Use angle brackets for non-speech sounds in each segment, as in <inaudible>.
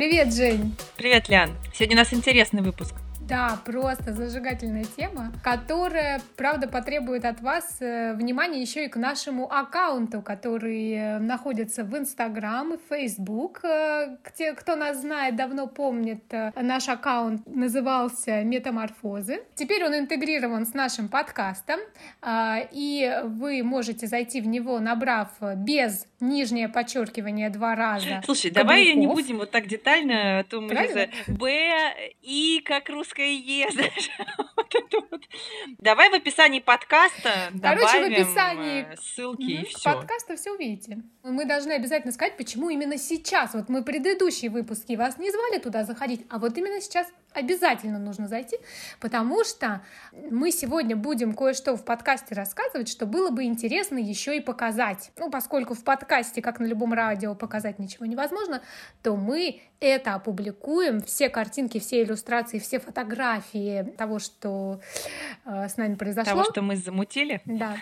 Привет, Жень! Привет, Лян! Сегодня у нас интересный выпуск. Да, просто зажигательная тема, которая, правда, потребует от вас э, внимания еще и к нашему аккаунту, который э, находится в Инстаграм и Фейсбук. Э, те, кто нас знает, давно помнит, наш аккаунт назывался «Метаморфозы». Теперь он интегрирован с нашим подкастом, и вы можете зайти в него, набрав без нижнее подчеркивание два раза. Слушай, каблуков. давай не будем вот так детально, а то мы Б, И как маленькое Е, <laughs> вот вот. Давай в описании подкаста Короче, добавим в описании э, ссылки угу, и все. Подкаста все увидите. Мы должны обязательно сказать, почему именно сейчас. Вот мы предыдущие выпуски вас не звали туда заходить, а вот именно сейчас обязательно нужно зайти, потому что мы сегодня будем кое-что в подкасте рассказывать, что было бы интересно еще и показать. Ну, поскольку в подкасте, как на любом радио, показать ничего невозможно, то мы это опубликуем, все картинки, все иллюстрации, все фотографии того, что э, с нами произошло. Того, что мы замутили. Да,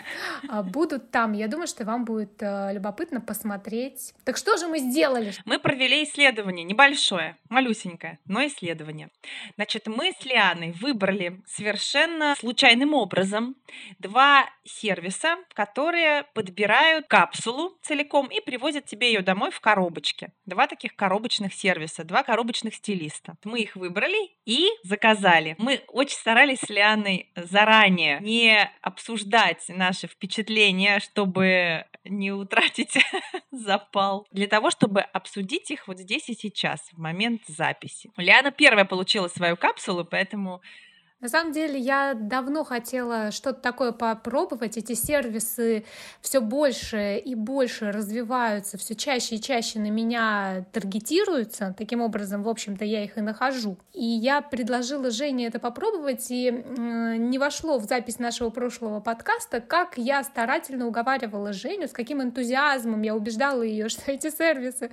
э, будут там. Я думаю, что вам будет э, любопытно посмотреть. Так что же мы сделали? Мы провели исследование, небольшое, малюсенькое, но исследование. Значит, мы с Лианой выбрали совершенно случайным образом два сервиса, которые подбирают капсулу целиком и привозят тебе ее домой в коробочке. Два таких коробочных сервиса, два коробочных стилиста. Мы их выбрали и заказали. Мы очень старались с Лианой заранее не обсуждать наши впечатления, чтобы не утратить <laughs> запал, для того, чтобы обсудить их вот здесь и сейчас, в момент записи. Лиана первая получила свою капсулу, поэтому на самом деле я давно хотела что-то такое попробовать. Эти сервисы все больше и больше развиваются, все чаще и чаще на меня таргетируются. Таким образом, в общем-то, я их и нахожу. И я предложила Жене это попробовать, и не вошло в запись нашего прошлого подкаста, как я старательно уговаривала Женю, с каким энтузиазмом я убеждала ее, <laughs> что эти сервисы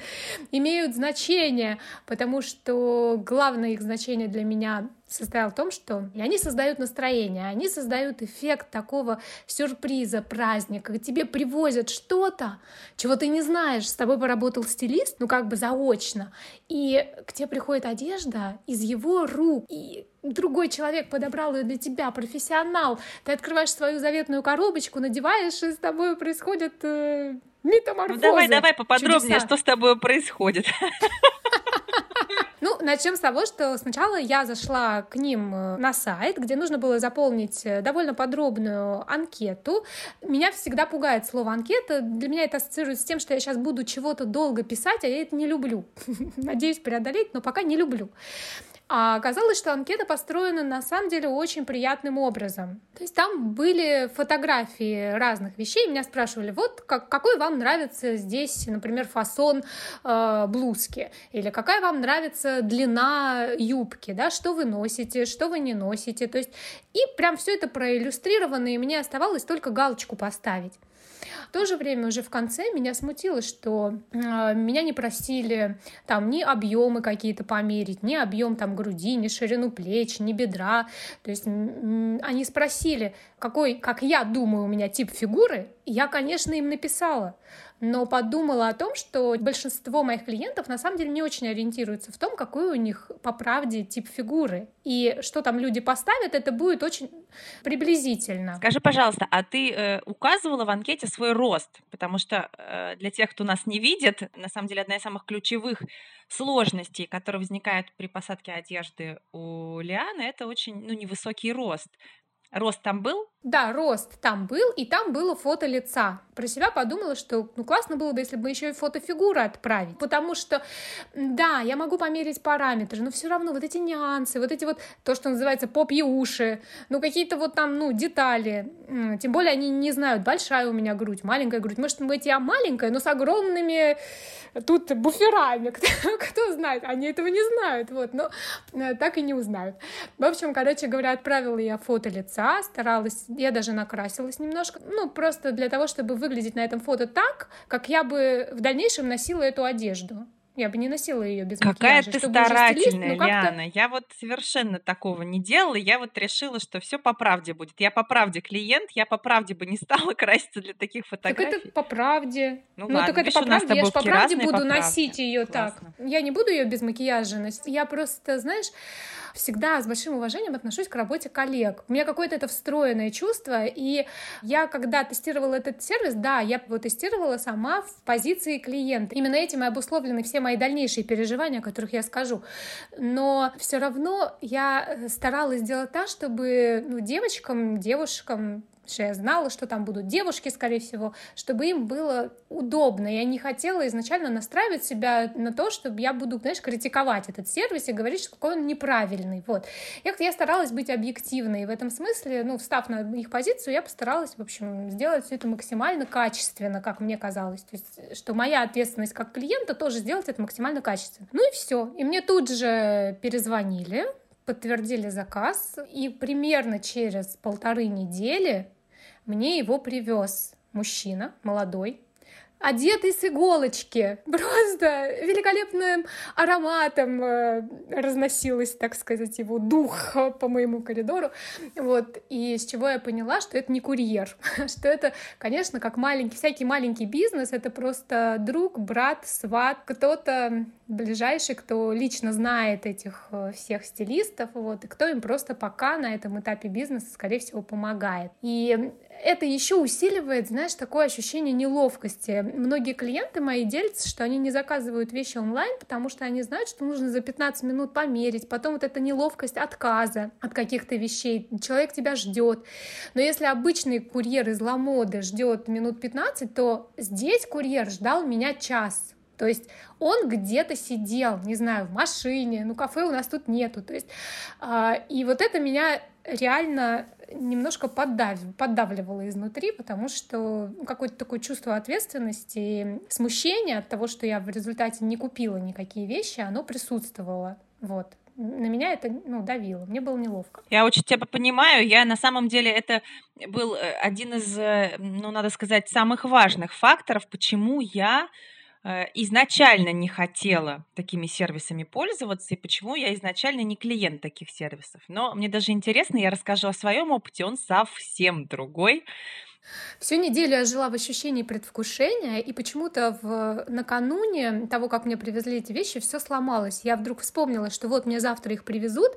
имеют значение, потому что главное их значение для меня состоял в том, что они создают настроение, они создают эффект такого сюрприза, праздника, тебе привозят что-то, чего ты не знаешь, с тобой поработал стилист, ну как бы заочно, и к тебе приходит одежда из его рук, и другой человек подобрал ее для тебя, профессионал, ты открываешь свою заветную коробочку, надеваешь, и с тобой происходит э, метаморфозы. Ну давай, давай поподробнее, чудеса. что с тобой происходит. <laughs> Ну, начнем с того, что сначала я зашла к ним э, на сайт, где нужно было заполнить э, довольно подробную анкету. Меня всегда пугает слово анкета. Для меня это ассоциируется с тем, что я сейчас буду чего-то долго писать, а я это не люблю. <laughs> Надеюсь преодолеть, но пока не люблю. А оказалось, что анкета построена на самом деле очень приятным образом. То есть там были фотографии разных вещей. Меня спрашивали, вот как, какой вам нравится здесь, например, фасон э, блузки, или какая вам нравится длина юбки, да, что вы носите, что вы не носите. То есть и прям все это проиллюстрировано, и мне оставалось только галочку поставить. В то же время уже в конце меня смутило, что э, меня не просили там ни объемы какие-то померить, ни объем там груди, ни ширину плеч, ни бедра. То есть они спросили, какой, как я думаю, у меня тип фигуры, я, конечно, им написала но подумала о том, что большинство моих клиентов на самом деле не очень ориентируются в том, какой у них по правде тип фигуры. И что там люди поставят, это будет очень приблизительно. Скажи, пожалуйста, а ты э, указывала в анкете свой рост? Потому что э, для тех, кто нас не видит, на самом деле одна из самых ключевых сложностей, которые возникают при посадке одежды у Лианы, это очень ну, невысокий рост. Рост там был? Да, рост там был, и там было фото лица. Про себя подумала, что ну классно было бы, если бы еще и фото фигуры отправить. Потому что, да, я могу померить параметры, но все равно вот эти нюансы, вот эти вот, то, что называется попьи уши, ну какие-то вот там, ну, детали. Тем более они не знают, большая у меня грудь, маленькая грудь. Может быть, я маленькая, но с огромными тут буферами. Кто, кто знает, они этого не знают, вот, но э, так и не узнают. В общем, короче говоря, отправила я фото лица, старалась я даже накрасилась немножко, ну, просто для того, чтобы выглядеть на этом фото так, как я бы в дальнейшем носила эту одежду. Я бы не носила ее без Какая макияжа. ты уже стилист, старательная, как-то Лиана. Я вот совершенно такого не делала. Я вот решила, что все по правде будет. Я по правде клиент, я по правде бы не стала <laughs> краситься для таких Так фотографий. это по правде. Ну Ну, ладно, так это по правде. Я тобой ж по правде по буду правде. носить ее так. Я не буду ее без макияжа носить. Я просто, знаешь, всегда с большим уважением отношусь к работе коллег. У меня какое-то это встроенное чувство, и я, когда тестировала этот сервис, да, я его тестировала сама в позиции клиента. Именно этим и обусловлены все мои дальнейшие переживания, о которых я скажу. Но все равно я э, старалась сделать так, чтобы ну, девочкам, девушкам, что я знала, что там будут девушки, скорее всего, чтобы им было удобно. Я не хотела изначально настраивать себя на то, чтобы я буду, знаешь, критиковать этот сервис и говорить, какой он неправильный. Вот. Я, я старалась быть объективной. В этом смысле, ну, встав на их позицию, я постаралась, в общем, сделать все это максимально качественно, как мне казалось. То есть, что моя ответственность как клиента тоже сделать это максимально качественно. Ну и все. И мне тут же перезвонили, подтвердили заказ, и примерно через полторы недели мне его привез мужчина, молодой, одетый с иголочки, <laughs> просто великолепным ароматом э, разносилась, так сказать, его дух <laughs> по моему коридору. Вот. И с чего я поняла, что это не курьер, <laughs> что это, конечно, как маленький, всякий маленький бизнес, это просто друг, брат, сват, кто-то ближайший, кто лично знает этих э, всех стилистов, вот, и кто им просто пока на этом этапе бизнеса, скорее всего, помогает. И это еще усиливает, знаешь, такое ощущение неловкости. Многие клиенты мои делятся, что они не заказывают вещи онлайн, потому что они знают, что нужно за 15 минут померить, потом вот эта неловкость отказа от каких-то вещей, человек тебя ждет. Но если обычный курьер из Ламоды ждет минут 15, то здесь курьер ждал меня час. То есть он где-то сидел, не знаю, в машине, ну кафе у нас тут нету. То есть, э, и вот это меня реально немножко поддав... поддавливало изнутри, потому что ну, какое-то такое чувство ответственности и смущения от того, что я в результате не купила никакие вещи, оно присутствовало. Вот на меня это ну, давило, мне было неловко. Я очень тебя понимаю. Я на самом деле это был э, один из, э, ну, надо сказать, самых важных факторов, почему я изначально не хотела такими сервисами пользоваться и почему я изначально не клиент таких сервисов. Но мне даже интересно, я расскажу о своем опыте, он совсем другой. Всю неделю я жила в ощущении предвкушения, и почему-то в... накануне того, как мне привезли эти вещи, все сломалось. Я вдруг вспомнила, что вот мне завтра их привезут,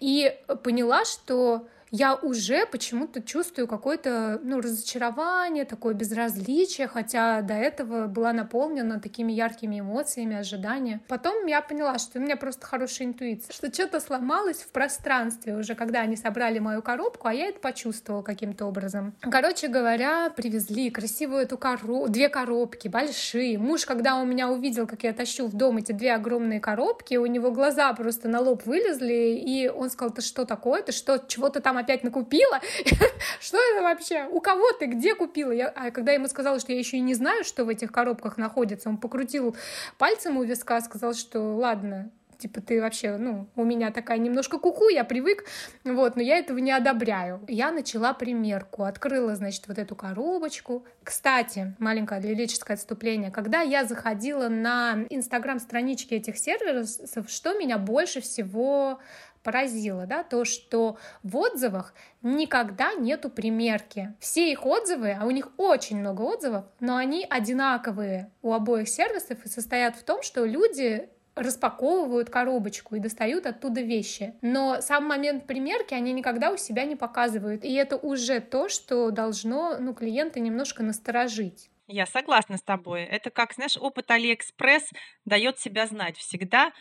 и поняла, что я уже почему-то чувствую какое-то ну, разочарование, такое безразличие, хотя до этого была наполнена такими яркими эмоциями, ожидания. Потом я поняла, что у меня просто хорошая интуиция, что что-то сломалось в пространстве уже, когда они собрали мою коробку, а я это почувствовала каким-то образом. Короче говоря, привезли красивую эту коробку, две коробки, большие. Муж, когда у меня увидел, как я тащу в дом эти две огромные коробки, у него глаза просто на лоб вылезли, и он сказал, ты что такое, ты что, чего-то там опять накупила? <laughs> что это вообще? У кого ты? Где купила? Я, а когда ему сказала, что я еще и не знаю, что в этих коробках находится, он покрутил пальцем у виска, сказал, что ладно, типа, ты вообще, ну, у меня такая немножко куку, я привык, вот, но я этого не одобряю. Я начала примерку, открыла, значит, вот эту коробочку. Кстати, маленькое лирическое отступление, когда я заходила на инстаграм-странички этих сервисов, что меня больше всего поразило, да, то, что в отзывах никогда нету примерки. Все их отзывы, а у них очень много отзывов, но они одинаковые у обоих сервисов и состоят в том, что люди распаковывают коробочку и достают оттуда вещи. Но сам момент примерки они никогда у себя не показывают. И это уже то, что должно ну, клиента немножко насторожить. Я согласна с тобой. Это как, знаешь, опыт Алиэкспресс дает себя знать. Всегда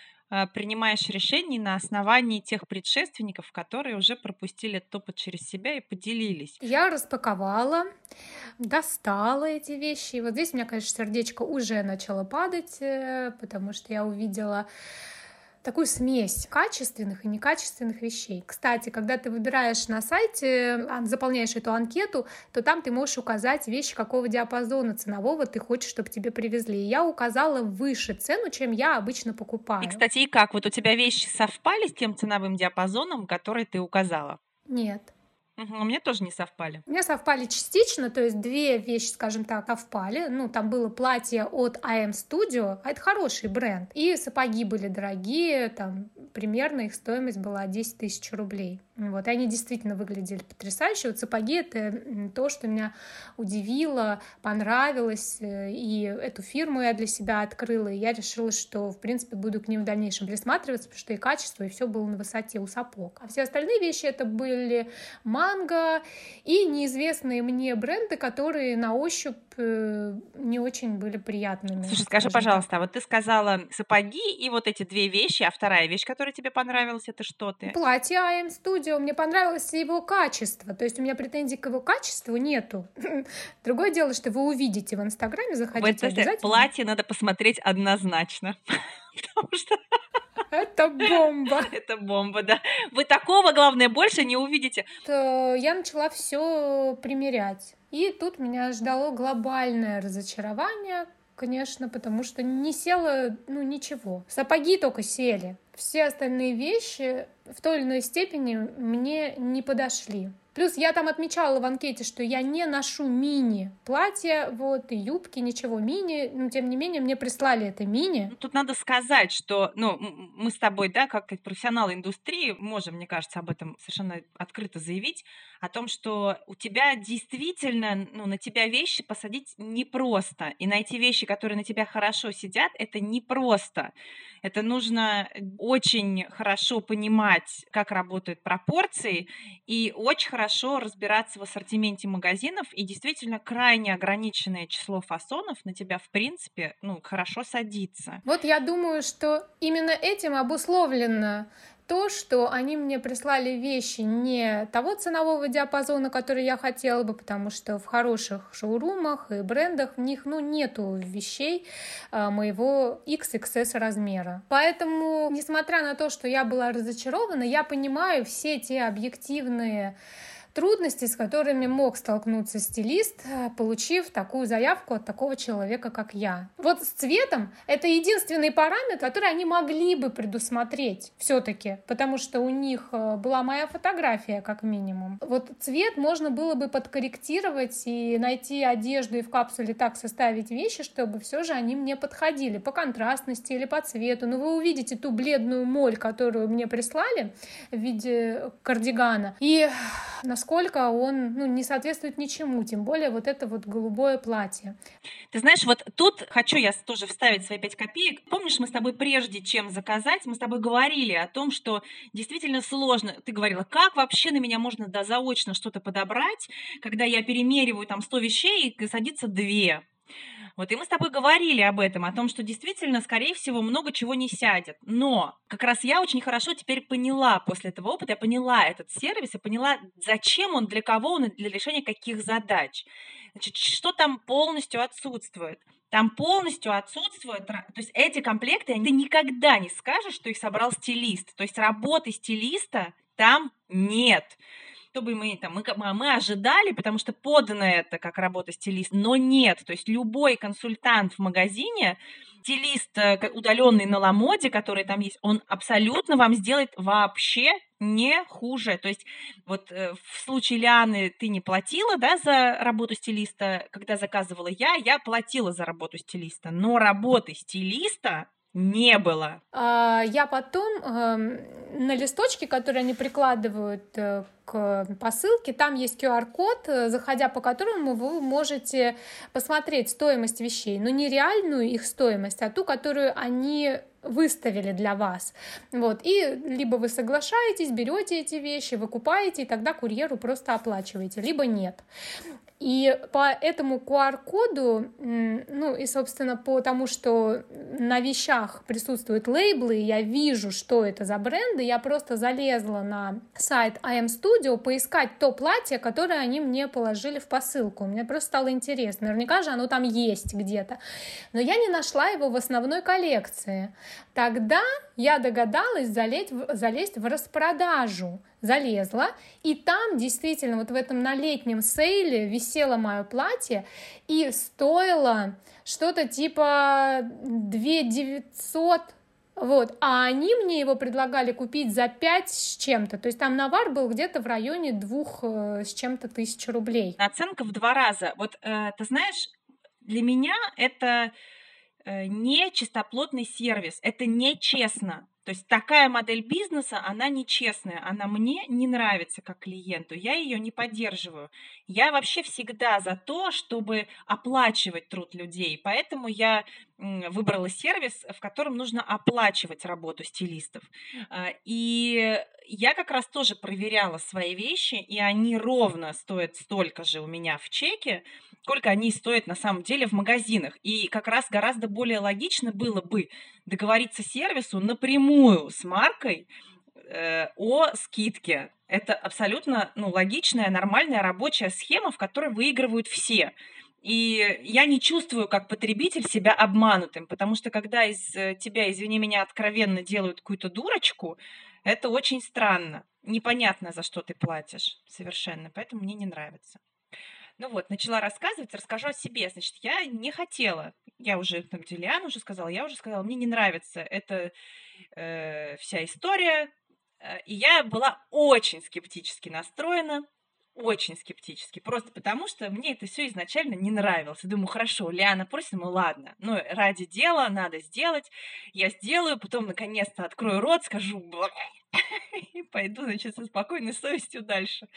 принимаешь решения на основании тех предшественников, которые уже пропустили этот опыт через себя и поделились. Я распаковала, достала эти вещи. Вот здесь у меня, конечно, сердечко уже начало падать, э, потому что я увидела такую смесь качественных и некачественных вещей. Кстати, когда ты выбираешь на сайте, а, заполняешь эту анкету, то там ты можешь указать вещи, какого диапазона ценового ты хочешь, чтобы тебе привезли. И я указала выше цену, чем я обычно покупаю. И, кстати, и как? Вот у тебя вещи совпали с тем ценовым диапазоном, который ты указала? Нет. Угу, у меня тоже не совпали. У меня совпали частично, то есть две вещи, скажем так, совпали. Ну, там было платье от IM Studio, а это хороший бренд. И сапоги были дорогие, там примерно их стоимость была 10 тысяч рублей. Вот, и они действительно выглядели потрясающе. Вот сапоги — это то, что меня удивило, понравилось, э, и эту фирму я для себя открыла, и я решила, что, в принципе, буду к ним в дальнейшем присматриваться, потому что и качество, и все было на высоте у сапог. А все остальные вещи — это были манго и неизвестные мне бренды, которые на ощупь э, не очень были приятными. Слушай, скажи, пожалуйста, а вот ты сказала сапоги и вот эти две вещи, а вторая вещь, которая тебе понравилась, это что ты? Платье AM Studio. Мне понравилось его качество. То есть у меня претензий к его качеству нету. <laughs> Другое дело, что вы увидите в Инстаграме, заходите вот обязательно. Платье надо посмотреть однозначно. <laughs> Потому что это бомба. <laughs> Это бомба, да. Вы такого, главное, больше не увидите. Я начала все примерять. И тут меня ждало глобальное разочарование, конечно, потому что не село, ну, ничего. Сапоги только сели. Все остальные вещи в той или иной степени мне не подошли. Плюс я там отмечала в анкете, что я не ношу мини-платья, вот, и юбки, ничего мини, но тем не менее мне прислали это мини. Ну, тут надо сказать, что, ну, мы с тобой, да, как профессионалы индустрии, можем, мне кажется, об этом совершенно открыто заявить, о том, что у тебя действительно, ну, на тебя вещи посадить непросто, и найти вещи, которые на тебя хорошо сидят, это непросто. Это нужно очень хорошо понимать, как работают пропорции, и очень хорошо разбираться в ассортименте магазинов, и действительно крайне ограниченное число фасонов на тебя, в принципе, ну, хорошо садится. Вот я думаю, что именно этим обусловлено то, что они мне прислали вещи не того ценового диапазона, который я хотела бы, потому что в хороших шоурумах и брендах в них ну, нету вещей а, моего XXS размера. Поэтому, несмотря на то, что я была разочарована, я понимаю все те объективные трудности, с которыми мог столкнуться стилист, э, получив такую заявку от такого человека, как я. Вот с цветом это единственный параметр, который они могли бы предусмотреть все-таки, потому что у них э, была моя фотография как минимум. Вот цвет можно было бы подкорректировать и найти одежду и в капсуле так составить вещи, чтобы все же они мне подходили по контрастности или по цвету. Но вы увидите ту бледную моль, которую мне прислали в виде кардигана. И на насколько он ну, не соответствует ничему, тем более вот это вот голубое платье. Ты знаешь, вот тут хочу я тоже вставить свои пять копеек. Помнишь, мы с тобой прежде чем заказать, мы с тобой говорили о том, что действительно сложно. Ты говорила, как вообще на меня можно да, заочно что-то подобрать, когда я перемериваю там 100 вещей и садится две. Вот и мы с тобой говорили об этом, о том, что действительно, скорее всего, много чего не сядет. Но как раз я очень хорошо теперь поняла после этого опыта, я поняла этот сервис, я поняла, зачем он, для кого он, для решения каких задач. Значит, что там полностью отсутствует? Там полностью отсутствует, то есть эти комплекты, ты никогда не скажешь, что их собрал стилист. То есть работы стилиста там нет чтобы мы там, мы, мы ожидали, потому что подано это как работа стилиста, но нет, то есть любой консультант в магазине, стилист э, удаленный на ламоде, который там есть, он абсолютно вам сделает вообще не хуже. То есть вот э, в случае Лианы ты не платила, да, за работу стилиста, когда заказывала я, я платила за работу стилиста, но работы стилиста не было. А, я потом э, на листочке, которые они прикладывают э, к посылке, там есть QR-код, э, заходя по которому вы можете посмотреть стоимость вещей, но не реальную их стоимость, а ту, которую они выставили для вас. Вот. И либо вы соглашаетесь, берете эти вещи, выкупаете, и тогда курьеру просто оплачиваете, либо нет. И по этому QR-коду, ну и, собственно, по тому, что на вещах присутствуют лейблы, я вижу, что это за бренды, я просто залезла на сайт IM Studio поискать то платье, которое они мне положили в посылку. Мне просто стало интересно. Наверняка же оно там есть где-то. Но я не нашла его в основной коллекции. Тогда я догадалась залезть, залезть в распродажу. Залезла, и там действительно вот в этом на летнем сейле висело мое платье и стоило что-то типа 2 900 Вот, а они мне его предлагали купить за 5 с чем-то. То есть там навар был где-то в районе двух э, с чем-то тысяч рублей. Наценка в два раза. Вот э, ты знаешь, для меня это э, не чистоплотный сервис, это нечестно. То есть такая модель бизнеса, она нечестная, она мне не нравится как клиенту, я ее не поддерживаю. Я вообще всегда за то, чтобы оплачивать труд людей, поэтому я выбрала сервис, в котором нужно оплачивать работу стилистов. А, и я как раз тоже проверяла свои вещи, и они ровно стоят столько же у меня в чеке, сколько они стоят на самом деле в магазинах. И как раз гораздо более логично было бы договориться сервису напрямую с маркой э, о скидке. Это абсолютно ну, логичная, нормальная рабочая схема, в которой выигрывают все. И я не чувствую, как потребитель, себя обманутым, потому что когда из э, тебя, извини меня, откровенно делают какую-то дурочку, это очень странно. Непонятно, за что ты платишь совершенно, поэтому мне не нравится. Ну вот, начала рассказывать, расскажу о себе. Значит, я не хотела, я уже, там, Диляна уже сказала, я уже сказала, мне не нравится эта э, вся история. Э, и я была очень скептически настроена, очень скептически, просто потому что мне это все изначально не нравилось. Я думаю, хорошо, Лиана просит, ну ладно, ну ради дела надо сделать, я сделаю, потом наконец-то открою рот, скажу, <laughs> и пойду, значит, со спокойной совестью дальше.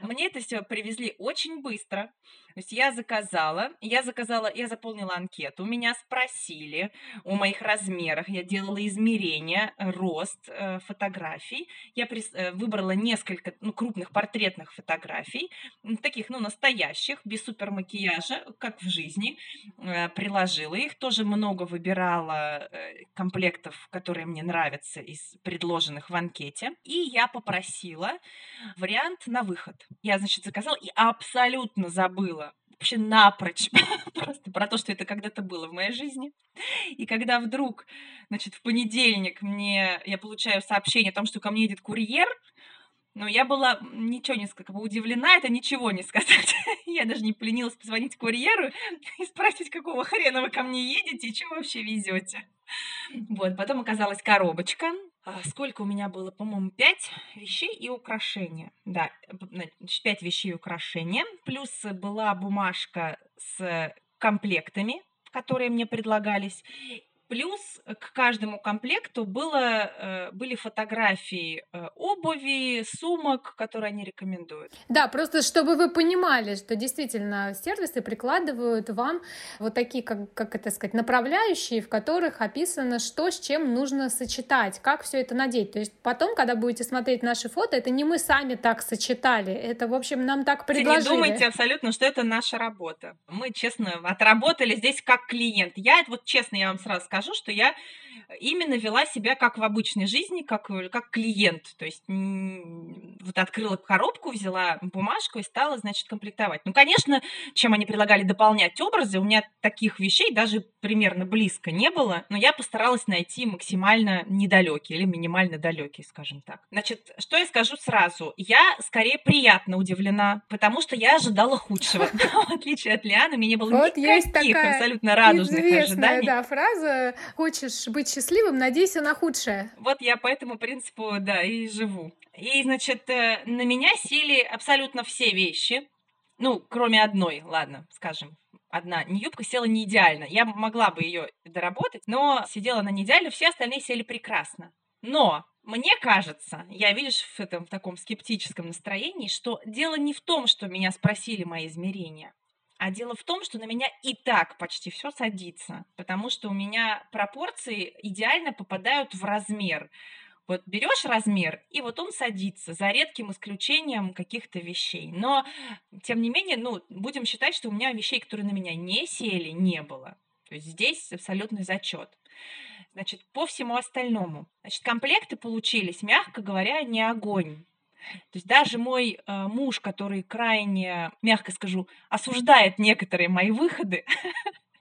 Мне это все привезли очень быстро. То есть я заказала, я заказала, я заполнила анкету, меня спросили о моих размерах, я делала измерения, рост э, фотографий, я прис, э, выбрала несколько ну, крупных портретных фотографий, таких, ну, настоящих, без супермакияжа, как в жизни, э, приложила их, тоже много выбирала э, комплектов, которые мне нравятся из предложенных в анкете. И я попросила вариант на выход. Я, значит, заказала и абсолютно забыла вообще напрочь <laughs> просто про то, что это когда-то было в моей жизни. И когда вдруг, значит, в понедельник мне я получаю сообщение о том, что ко мне едет курьер, ну, я была ничего не как бы удивлена, это ничего не сказать. <laughs> я даже не поленилась позвонить курьеру <laughs> и спросить, какого хрена вы ко мне едете и что вообще везете. Вот, потом оказалась коробочка. А сколько у меня было, по-моему, пять вещей и украшения. Да, пять вещей и украшения. Плюс была бумажка с комплектами, которые мне предлагались. Плюс к каждому комплекту было, э, были фотографии э, обуви, сумок, которые они рекомендуют. Да, просто чтобы вы понимали, что действительно сервисы прикладывают вам вот такие, как, как это сказать, направляющие, в которых описано, что с чем нужно сочетать, как все это надеть. То есть потом, когда будете смотреть наши фото, это не мы сами так сочетали, это, в общем, нам так предложили. Не думайте абсолютно, что это наша работа. Мы, честно, отработали здесь как клиент. Я, вот честно, я вам сразу скажу, скажу, что я именно вела себя как в обычной жизни, как, э, как клиент. То есть вот открыла коробку, взяла бумажку и стала, значит, комплектовать. Ну, конечно, чем они предлагали дополнять образы, у меня таких вещей даже примерно близко не было, но я постаралась найти максимально недалекие или минимально далекие, скажем так. Значит, что я скажу сразу? Я скорее приятно удивлена, потому что я ожидала худшего. <laughs> <laughs> В отличие от Лианы, у меня не было никаких абсолютно радужных ожиданий. да, фраза «Хочешь быть счастливым, надейся на худшее». Вот я по этому принципу, да, и живу. И, значит, э, на меня сели абсолютно все вещи, ну, кроме одной, ладно, скажем, одна не юбка села не идеально. Я могла бы ее доработать, но сидела она не идеально, все остальные сели прекрасно. Но мне кажется, я, видишь, в этом в таком скептическом настроении, что дело не в том, что меня спросили мои измерения, а дело в том, что на меня и так почти все садится, потому что у меня пропорции идеально попадают в размер. Вот берешь размер, и вот он садится, за редким исключением каких-то вещей. Но, тем не менее, ну, будем считать, что у меня вещей, которые на меня не сели, не было. То есть здесь абсолютный зачет. Значит, по всему остальному. Значит, комплекты получились, мягко говоря, не огонь. То есть даже мой э, муж, который крайне, мягко скажу, осуждает некоторые мои выходы, <laughs>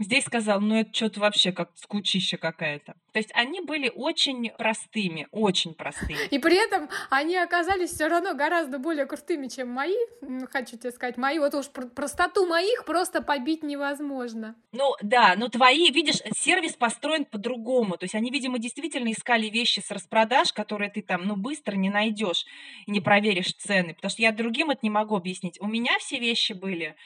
Здесь сказал, ну это что-то вообще как скучища какая-то. То есть они были очень простыми, очень простыми. И при этом они оказались все равно гораздо более крутыми, чем мои. Хочу тебе сказать, мои, вот уж простоту моих просто побить невозможно. Ну да, но твои, видишь, сервис построен по-другому. То есть они, видимо, действительно искали вещи с распродаж, которые ты там, ну, быстро не найдешь и не проверишь цены. Потому что я другим это не могу объяснить. У меня все вещи были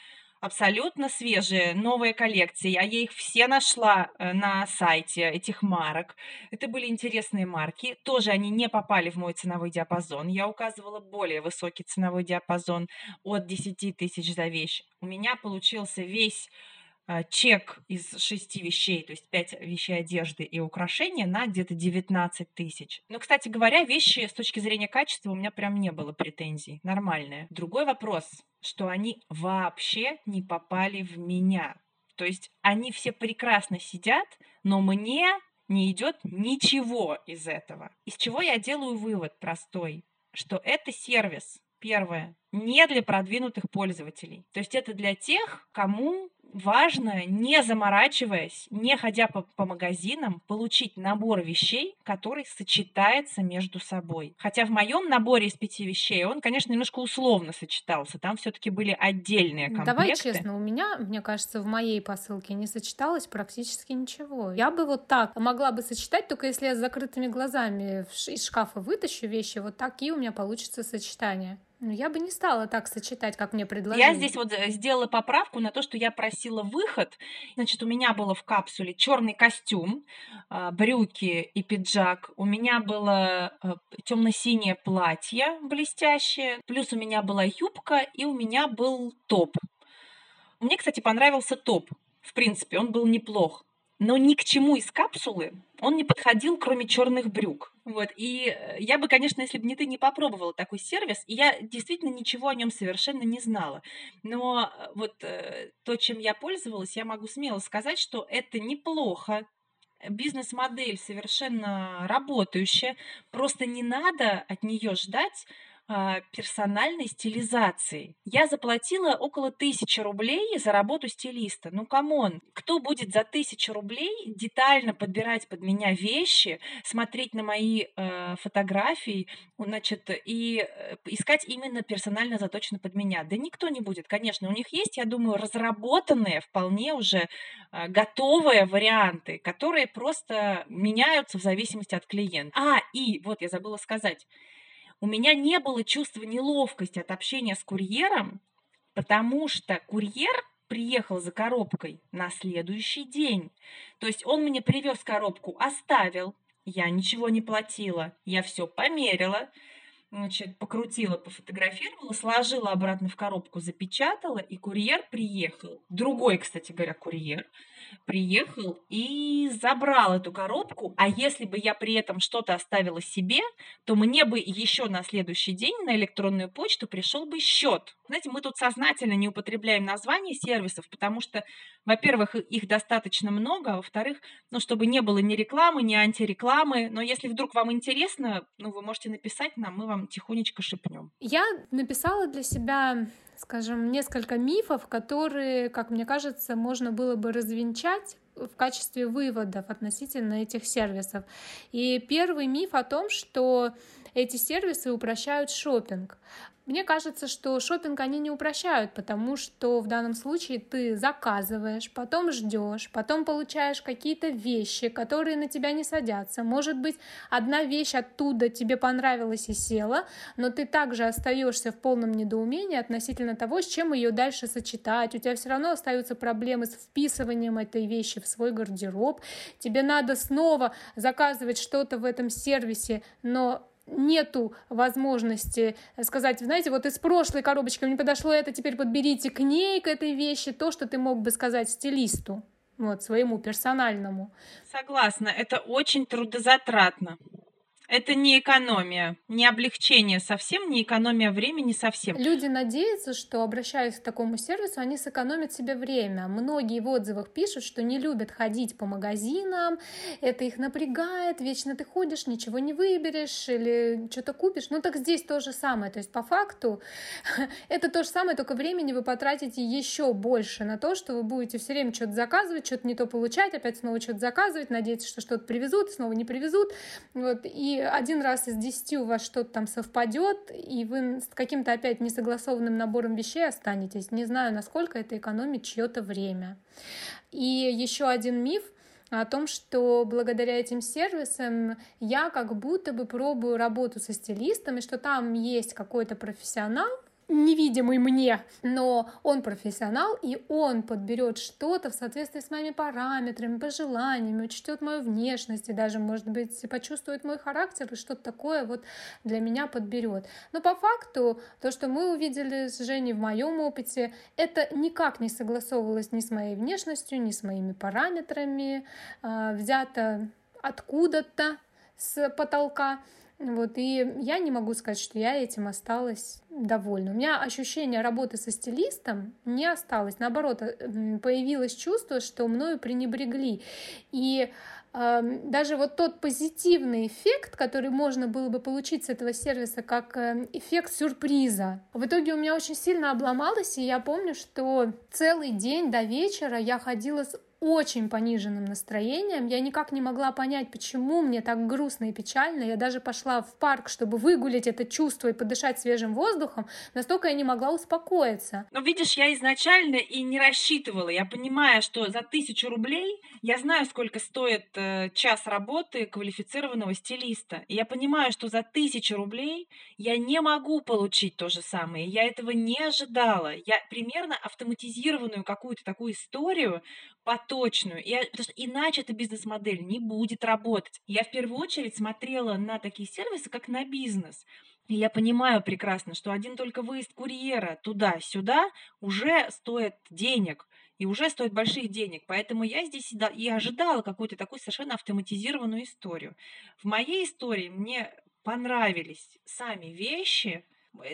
абсолютно свежие, новые коллекции. Я их все нашла э, на сайте этих марок. Это были интересные марки. Тоже они не попали в мой ценовой диапазон. Я указывала более высокий ценовой диапазон от 10 тысяч за вещь. У меня получился весь а, чек из шести вещей, то есть пять вещей одежды и украшения на где-то 19 тысяч. Но, кстати говоря, вещи с точки зрения качества у меня прям не было претензий. Нормальные. Другой вопрос, что они вообще не попали в меня. То есть они все прекрасно сидят, но мне не идет ничего из этого. Из чего я делаю вывод простой, что это сервис, первое, не для продвинутых пользователей. То есть это для тех, кому важно, не заморачиваясь, не ходя по, по магазинам, получить набор вещей, который сочетается между собой. Хотя в моем наборе из пяти вещей он, конечно, немножко условно сочетался. Там все-таки были отдельные комплекты. Давай честно, у меня, мне кажется, в моей посылке не сочеталось практически ничего. Я бы вот так могла бы сочетать, только если я с закрытыми глазами из шкафа вытащу вещи, вот такие у меня получатся сочетания. Ну, я бы не стала так сочетать, как мне предложили. Я здесь вот э, сделала поправку на то, что я просила выход. Значит, у меня было в капсуле черный костюм, а, брюки и пиджак. У меня было э, темно-синее платье блестящее. Плюс у меня была юбка и у меня был топ. Мне, кстати, понравился топ. В принципе, он был неплох но ни к чему из капсулы он не подходил, кроме черных брюк. Вот. И э, я бы, конечно, если бы не ты, не попробовала такой сервис, и я действительно ничего о нем совершенно не знала. Но э, вот э, то, чем я пользовалась, я могу смело сказать, что это неплохо, бизнес-модель совершенно работающая, просто не надо от нее ждать персональной стилизации. Я заплатила около тысячи рублей за работу стилиста. Ну, come on, кто будет за тысячу рублей детально подбирать под меня вещи, смотреть на мои э, фотографии, значит, и э, искать именно персонально заточено под меня? Да никто не будет, конечно. У них есть, я думаю, разработанные, вполне уже э, готовые варианты, которые просто меняются в зависимости от клиента. А, и вот я забыла сказать, у меня не было чувства неловкости от общения с курьером, потому что курьер приехал за коробкой на следующий день. То есть он мне привез коробку, оставил, я ничего не платила, я все померила, значит, покрутила, пофотографировала, сложила обратно в коробку, запечатала, и курьер приехал. Другой, кстати говоря, курьер приехал и забрал эту коробку. А если бы я при этом что-то оставила себе, то мне бы еще на следующий день на электронную почту пришел бы счет. Знаете, мы тут сознательно не употребляем названия сервисов, потому что, во-первых, их достаточно много, а во-вторых, ну, чтобы не было ни рекламы, ни антирекламы. Но если вдруг вам интересно, ну, вы можете написать нам, мы вам тихонечко шепнем. Я написала для себя скажем, несколько мифов, которые, как мне кажется, можно было бы развенчать в качестве выводов относительно этих сервисов. И первый миф о том, что эти сервисы упрощают шопинг. Мне кажется, что шопинг они не упрощают, потому что в данном случае ты заказываешь, потом ждешь, потом получаешь какие-то вещи, которые на тебя не садятся. Может быть, одна вещь оттуда тебе понравилась и села, но ты также остаешься в полном недоумении относительно того, с чем ее дальше сочетать. У тебя все равно остаются проблемы с вписыванием этой вещи в свой гардероб. Тебе надо снова заказывать что-то в этом сервисе, но нету возможности сказать, знаете, вот из прошлой коробочки мне подошло это, теперь подберите к ней, к этой вещи, то, что ты мог бы сказать стилисту, вот, своему персональному. Согласна, это очень трудозатратно. Это не экономия, не облегчение совсем, не экономия времени совсем. Люди надеются, что, обращаясь к такому сервису, они сэкономят себе время. Многие в отзывах пишут, что не любят ходить по магазинам, это их напрягает, вечно ты ходишь, ничего не выберешь или что-то купишь. Ну так здесь то же самое. То есть по факту <laughs> это то же самое, только времени вы потратите еще больше на то, что вы будете все время что-то заказывать, что-то не то получать, опять снова что-то заказывать, надеяться, что что-то привезут, снова не привезут. Вот. И один раз из десяти у вас что-то там совпадет, и вы с каким-то опять несогласованным набором вещей останетесь. Не знаю, насколько это экономит чье-то время. И еще один миф о том, что благодаря этим сервисам я как будто бы пробую работу со стилистом, и что там есть какой-то профессионал, невидимый мне, но он профессионал, и он подберет что-то в соответствии с моими параметрами, пожеланиями, учтет мою внешность, и даже, может быть, почувствует мой характер, и что-то такое вот для меня подберет. Но по факту, то, что мы увидели с Женей в моем опыте, это никак не согласовывалось ни с моей внешностью, ни с моими параметрами, а, взято откуда-то с потолка. Вот, и я не могу сказать, что я этим осталась довольна. У меня ощущение работы со стилистом не осталось. Наоборот, э, появилось чувство, что мною пренебрегли. И э, даже вот тот позитивный эффект, который можно было бы получить с этого сервиса, как э, эффект сюрприза, в итоге у меня очень сильно обломалось, и я помню, что целый день до вечера я ходила с очень пониженным настроением. Я никак не могла понять, почему мне так грустно и печально. Я даже пошла в парк, чтобы выгулять это чувство и подышать свежим воздухом. Настолько я не могла успокоиться. Но видишь, я изначально и не рассчитывала. Я понимаю, что за тысячу рублей я знаю, сколько стоит э, час работы квалифицированного стилиста. И я понимаю, что за тысячу рублей я не могу получить то же самое. Я этого не ожидала. Я примерно автоматизированную какую-то такую историю поточную. Я, потому что иначе эта бизнес-модель не будет работать. Я в первую очередь смотрела на такие сервисы, как на бизнес. И я понимаю прекрасно, что один только выезд курьера туда-сюда уже стоит денег и уже стоит больших денег. Поэтому я здесь и ожидала какую-то такую совершенно автоматизированную историю. В моей истории мне понравились сами вещи,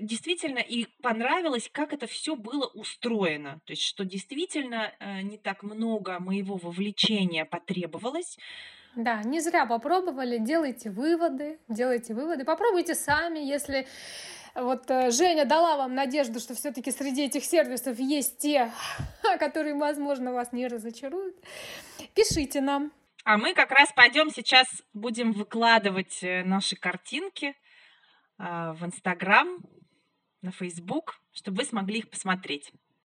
действительно и понравилось, как это все было устроено. То есть, что действительно э, не так много моего вовлечения потребовалось. Да, не зря попробовали, делайте выводы, делайте выводы, попробуйте сами, если вот э, Женя дала вам надежду, что все-таки среди этих сервисов есть те, <laughs> которые, возможно, вас не разочаруют. Пишите нам. А мы как раз пойдем сейчас будем выкладывать наши картинки в Инстаграм, на Фейсбук, чтобы вы смогли их посмотреть.